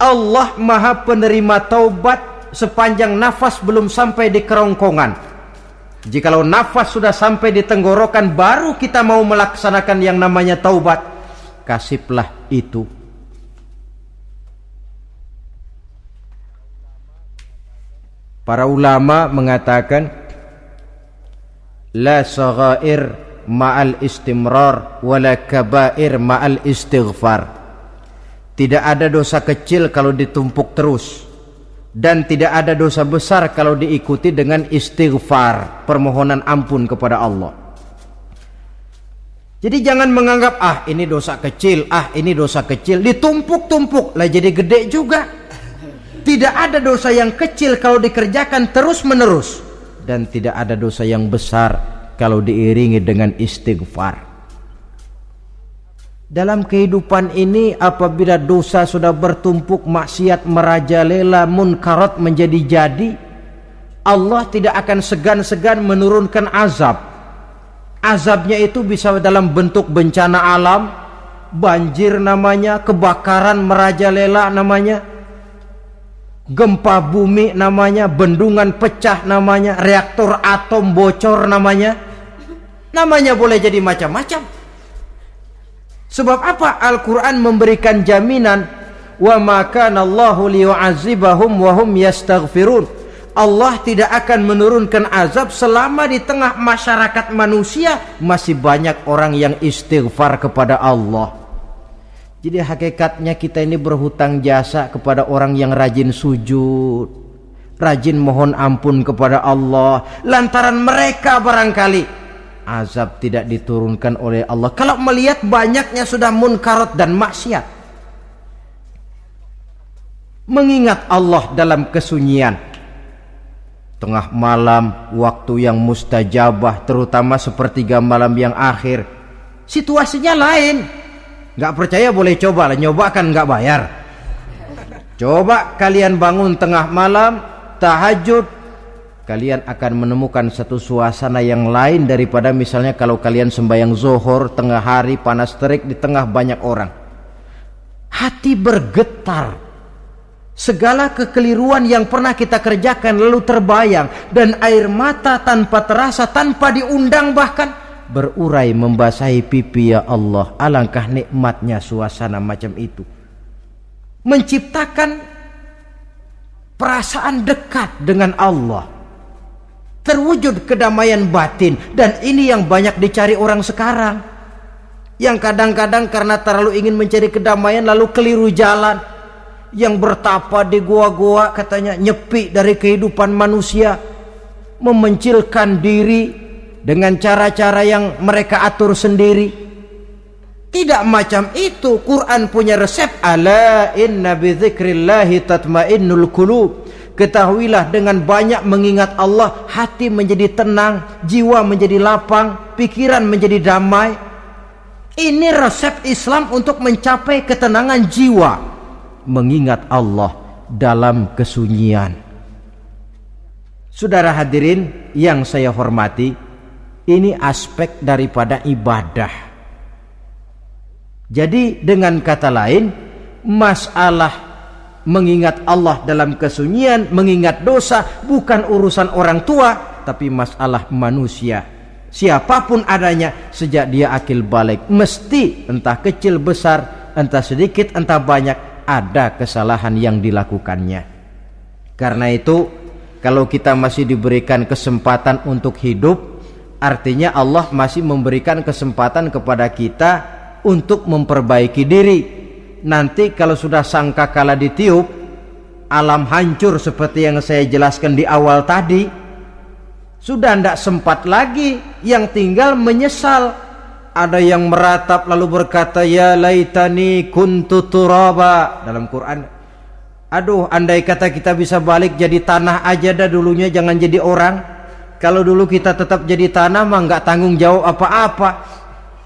Allah Maha penerima taubat sepanjang nafas belum sampai di kerongkongan. Jikalau nafas sudah sampai di tenggorokan baru kita mau melaksanakan yang namanya taubat, kasihlah itu. Para ulama mengatakan la saghair ma'al istimrar wala kabair ma'al istighfar. Tidak ada dosa kecil kalau ditumpuk terus dan tidak ada dosa besar kalau diikuti dengan istighfar, permohonan ampun kepada Allah. Jadi jangan menganggap ah ini dosa kecil, ah ini dosa kecil, ditumpuk-tumpuk lah jadi gede juga. Tidak ada dosa yang kecil kalau dikerjakan terus-menerus dan tidak ada dosa yang besar kalau diiringi dengan istighfar. Dalam kehidupan ini apabila dosa sudah bertumpuk maksiat merajalela munkarat menjadi jadi Allah tidak akan segan-segan menurunkan azab. Azabnya itu bisa dalam bentuk bencana alam banjir namanya kebakaran merajalela namanya gempa bumi namanya bendungan pecah namanya reaktor atom bocor namanya. Namanya boleh jadi macam-macam Sebab apa Al-Quran memberikan jaminan wa maka Allahu liyu'azibahum yastaghfirun. Allah tidak akan menurunkan azab selama di tengah masyarakat manusia masih banyak orang yang istighfar kepada Allah. Jadi hakikatnya kita ini berhutang jasa kepada orang yang rajin sujud, rajin mohon ampun kepada Allah. Lantaran mereka barangkali azab tidak diturunkan oleh Allah. Kalau melihat banyaknya sudah munkarat dan maksiat. Mengingat Allah dalam kesunyian. Tengah malam waktu yang mustajabah terutama sepertiga malam yang akhir. Situasinya lain. Nggak percaya boleh coba lah. Nyoba kan nggak bayar. Coba kalian bangun tengah malam tahajud kalian akan menemukan satu suasana yang lain daripada misalnya kalau kalian sembahyang zohor tengah hari panas terik di tengah banyak orang. Hati bergetar. Segala kekeliruan yang pernah kita kerjakan lalu terbayang dan air mata tanpa terasa tanpa diundang bahkan berurai membasahi pipi ya Allah alangkah nikmatnya suasana macam itu. Menciptakan perasaan dekat dengan Allah terwujud kedamaian batin. Dan ini yang banyak dicari orang sekarang. Yang kadang-kadang karena terlalu ingin mencari kedamaian lalu keliru jalan. Yang bertapa di gua-gua katanya nyepi dari kehidupan manusia. Memencilkan diri dengan cara-cara yang mereka atur sendiri. Tidak macam itu. Quran punya resep ala inna bi dzikrillahi tatmainnul qulub Ketahuilah dengan banyak mengingat Allah hati menjadi tenang, jiwa menjadi lapang, pikiran menjadi damai. Ini resep Islam untuk mencapai ketenangan jiwa. Mengingat Allah dalam kesunyian. Saudara hadirin yang saya hormati, ini aspek daripada ibadah. Jadi dengan kata lain, masalah mengingat Allah dalam kesunyian, mengingat dosa bukan urusan orang tua, tapi masalah manusia. Siapa pun adanya sejak dia akil balik mesti entah kecil besar, entah sedikit entah banyak ada kesalahan yang dilakukannya. Karena itu kalau kita masih diberikan kesempatan untuk hidup, artinya Allah masih memberikan kesempatan kepada kita untuk memperbaiki diri nanti kalau sudah sangka kala ditiup alam hancur seperti yang saya jelaskan di awal tadi. Sudah tidak sempat lagi yang tinggal menyesal. Ada yang meratap lalu berkata ya laitani kuntu turaba. Dalam Quran aduh andai kata kita bisa balik jadi tanah aja dah dulunya jangan jadi orang. Kalau dulu kita tetap jadi tanah mah nggak tanggung jawab apa-apa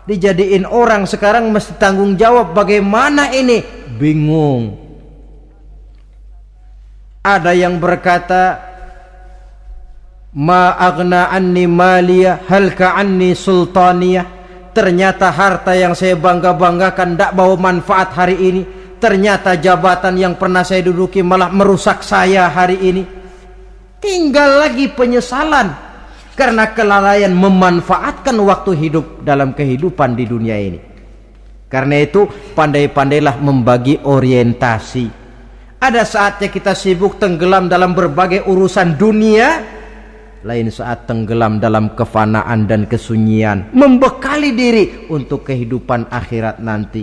dijadiin orang sekarang mesti tanggung jawab bagaimana ini? Bingung. Ada yang berkata ma agna anni maliyah halka anni sultaniyah? Ternyata harta yang saya bangga-banggakan tidak bawa manfaat hari ini. Ternyata jabatan yang pernah saya duduki malah merusak saya hari ini. Tinggal lagi penyesalan karena kelalaian memanfaatkan waktu hidup dalam kehidupan di dunia ini. Karena itu pandai-pandailah membagi orientasi. Ada saatnya kita sibuk tenggelam dalam berbagai urusan dunia, lain saat tenggelam dalam kefanaan dan kesunyian, membekali diri untuk kehidupan akhirat nanti.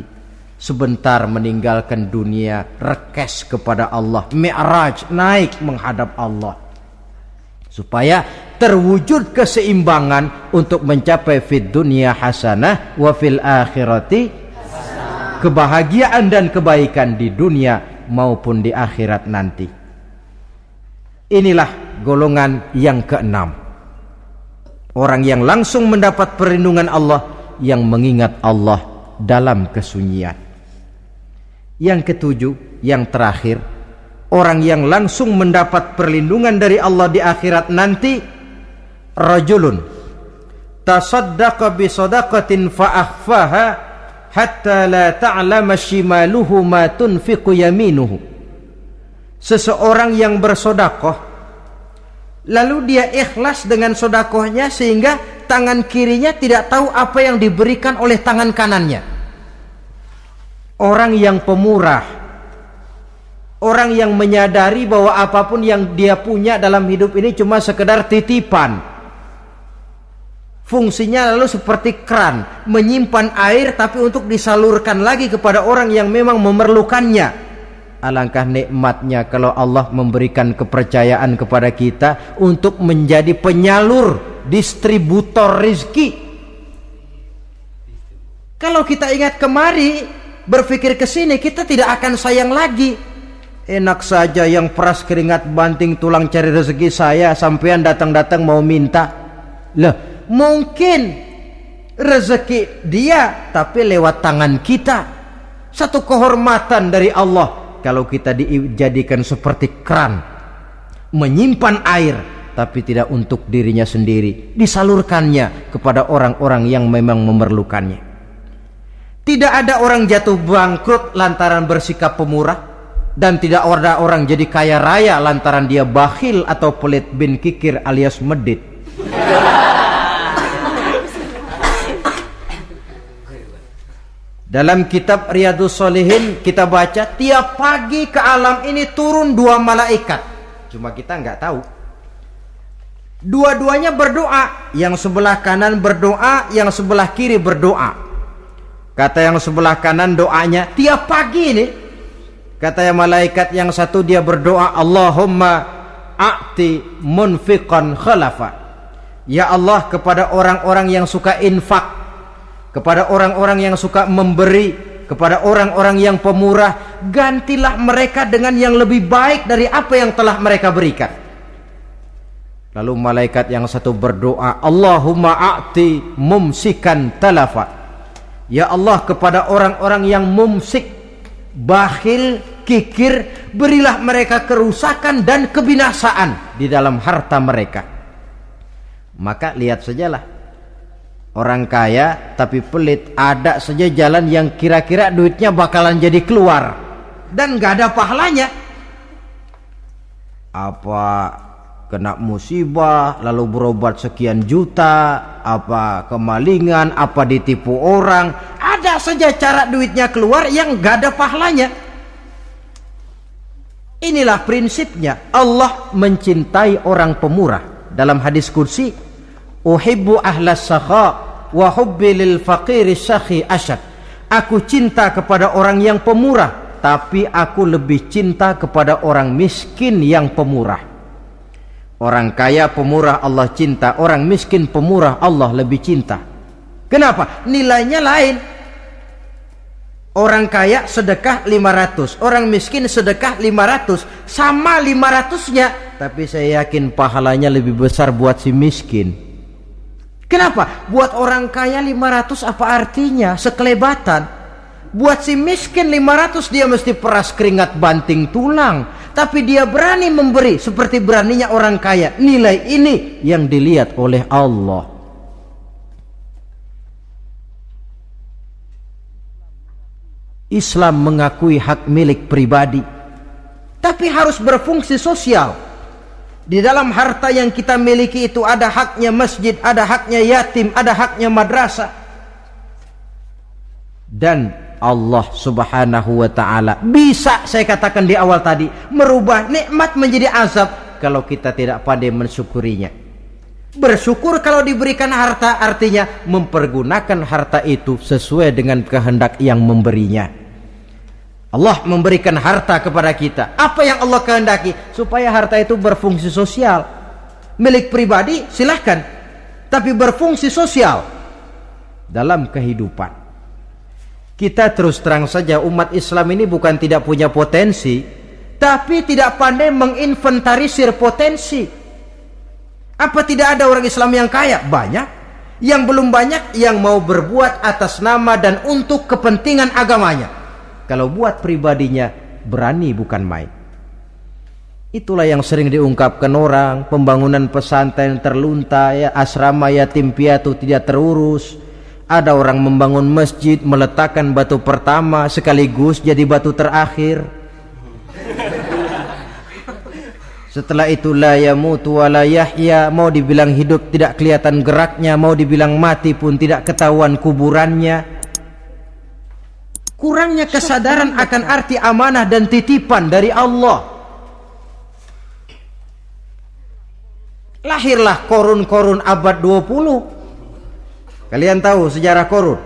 Sebentar meninggalkan dunia, rekes kepada Allah, mi'raj, naik menghadap Allah supaya terwujud keseimbangan untuk mencapai fid dunia hasanah wa fil akhirati kebahagiaan dan kebaikan di dunia maupun di akhirat nanti. Inilah golongan yang keenam. Orang yang langsung mendapat perlindungan Allah yang mengingat Allah dalam kesunyian. Yang ketujuh yang terakhir orang yang langsung mendapat perlindungan dari Allah di akhirat nanti rajulun tasaddaqa bi sadaqatin fa akhfaha hatta la ta'lama shimaluhu ma tunfiqu yaminuhu seseorang yang bersodakoh lalu dia ikhlas dengan sodakohnya sehingga tangan kirinya tidak tahu apa yang diberikan oleh tangan kanannya orang yang pemurah Orang yang menyadari bahwa apa pun yang dia punya dalam hidup ini cuma sekedar titipan. Fungsinya lalu seperti keran, menyimpan air tapi untuk disalurkan lagi kepada orang yang memang memerlukannya. Alangkah nikmatnya kalau Allah memberikan kepercayaan kepada kita untuk menjadi penyalur, distributor rizki. Kalau kita ingat kemari, berpikir ke sini, kita tidak akan sayang lagi Enak saja yang peras keringat banting tulang cari rezeki saya sampean datang-datang mau minta. Lah, mungkin rezeki dia tapi lewat tangan kita. Satu kehormatan dari Allah. Kalau kita dijadikan seperti keran. Menyimpan air tapi tidak untuk dirinya sendiri, disalurkannya kepada orang-orang yang memang memerlukannya. Tidak ada orang jatuh bangkrut lantaran bersikap pemurah. Dan tidak ada orang jadi kaya raya lantaran dia bakhil atau pelit bin kikir alias medit dalam kitab Riyadus Solihin kita baca tiap pagi ke alam ini turun dua malaikat. Cuma kita nggak tahu. Dua-duanya berdoa. Yang sebelah kanan berdoa yang sebelah kiri berdoa. Kata yang sebelah kanan doanya tiap pagi ini Kata yang malaikat yang satu dia berdoa Allahumma a'ti munfiqan khalafa. Ya Allah kepada orang-orang yang suka infak, kepada orang-orang yang suka memberi, kepada orang-orang yang pemurah, gantilah mereka dengan yang lebih baik dari apa yang telah mereka berikan. Lalu malaikat yang satu berdoa, Allahumma a'ti mumsikan talafa. Ya Allah kepada orang-orang yang mumsik bakhil, kikir, berilah mereka kerusakan dan kebinasaan di dalam harta mereka. Maka lihat sajalah. Orang kaya tapi pelit ada saja jalan yang kira-kira duitnya bakalan jadi keluar. Dan gak ada pahalanya. Apa kena musibah lalu berobat sekian juta apa kemalingan apa ditipu orang. Ada saja cara duitnya keluar yang gak ada pahalanya. Inilah prinsipnya. Allah mencintai orang pemurah. Dalam hadis kursi uhibbu ahlas sakha wa hubbi lil faqiri syakhi asyad aku cinta kepada orang yang pemurah tapi aku lebih cinta kepada orang miskin yang pemurah. Orang kaya pemurah Allah cinta, orang miskin pemurah Allah lebih cinta. Kenapa? Nilainya lain. Orang kaya sedekah 500, orang miskin sedekah 500, sama 500-nya, tapi saya yakin pahalanya lebih besar buat si miskin. Kenapa? Buat orang kaya 500 apa artinya? Sekelebatan. Buat si miskin 500 dia mesti peras keringat banting tulang. Tapi dia berani memberi seperti beraninya orang kaya. Nilai ini yang dilihat oleh Allah. Islam mengakui hak milik pribadi. Tapi harus berfungsi sosial. Di dalam harta yang kita miliki itu ada haknya masjid, ada haknya yatim, ada haknya madrasah. Dan Allah Subhanahu wa taala. Bisa saya katakan di awal tadi merubah nikmat menjadi azab kalau kita tidak pandai mensyukurinya. Bersyukur kalau diberikan harta artinya mempergunakan harta itu sesuai dengan kehendak yang memberinya. Allah memberikan harta kepada kita. Apa yang Allah kehendaki? Supaya harta itu berfungsi sosial. Milik pribadi silahkan. Tapi berfungsi sosial dalam kehidupan. Kita terus terang saja umat Islam ini bukan tidak punya potensi, tapi tidak pandai menginventarisir potensi. Apa tidak ada orang Islam yang kaya? Banyak. Yang belum banyak yang mau berbuat atas nama dan untuk kepentingan agamanya. Kalau buat pribadinya berani bukan main. Itulah yang sering diungkapkan orang, pembangunan pesantren terlunta, ya, asrama yatim piatu tidak terurus, ada orang membangun masjid, meletakkan batu pertama sekaligus jadi batu terakhir. Setelah itu la yamutu wa la yahya, mau dibilang hidup tidak kelihatan geraknya, mau dibilang mati pun tidak ketahuan kuburannya. Kurangnya kesadaran akan arti amanah dan titipan dari Allah. Lahirlah korun-korun abad 20 Kalian tahu sejarah korun?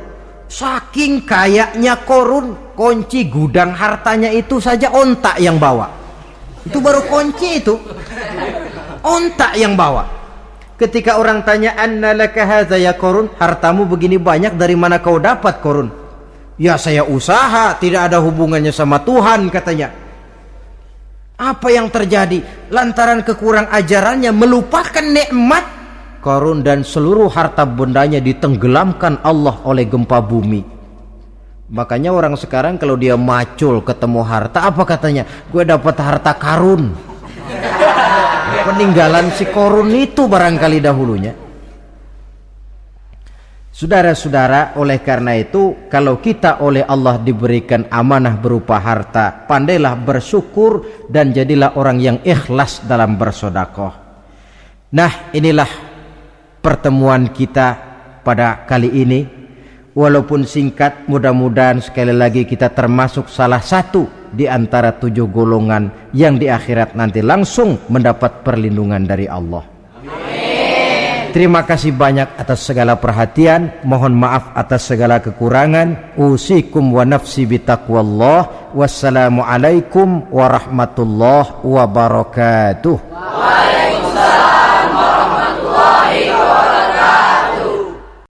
Saking kayaknya korun, kunci gudang hartanya itu saja ontak yang bawa. Itu baru kunci itu. Ontak yang bawa. Ketika orang tanya anna laka hadza ya korun, hartamu begini banyak dari mana kau dapat korun? Ya saya usaha, tidak ada hubungannya sama Tuhan katanya. Apa yang terjadi? Lantaran kekurang ajarannya melupakan nikmat Korun dan seluruh harta bendanya ditenggelamkan Allah oleh gempa bumi. Makanya orang sekarang kalau dia macul ketemu harta apa katanya? Gue dapat harta karun. Peninggalan si korun itu barangkali dahulunya. Saudara-saudara, oleh karena itu, kalau kita oleh Allah diberikan amanah berupa harta, pandailah bersyukur dan jadilah orang yang ikhlas dalam bersodakoh. Nah, inilah pertemuan kita pada kali ini walaupun singkat mudah-mudahan sekali lagi kita termasuk salah satu di antara tujuh golongan yang di akhirat nanti langsung mendapat perlindungan dari Allah. Terima kasih banyak atas segala perhatian. Mohon maaf atas segala kekurangan. Usikum wa nafsi bitaqwallah wassalamualaikum warahmatullahi wabarakatuh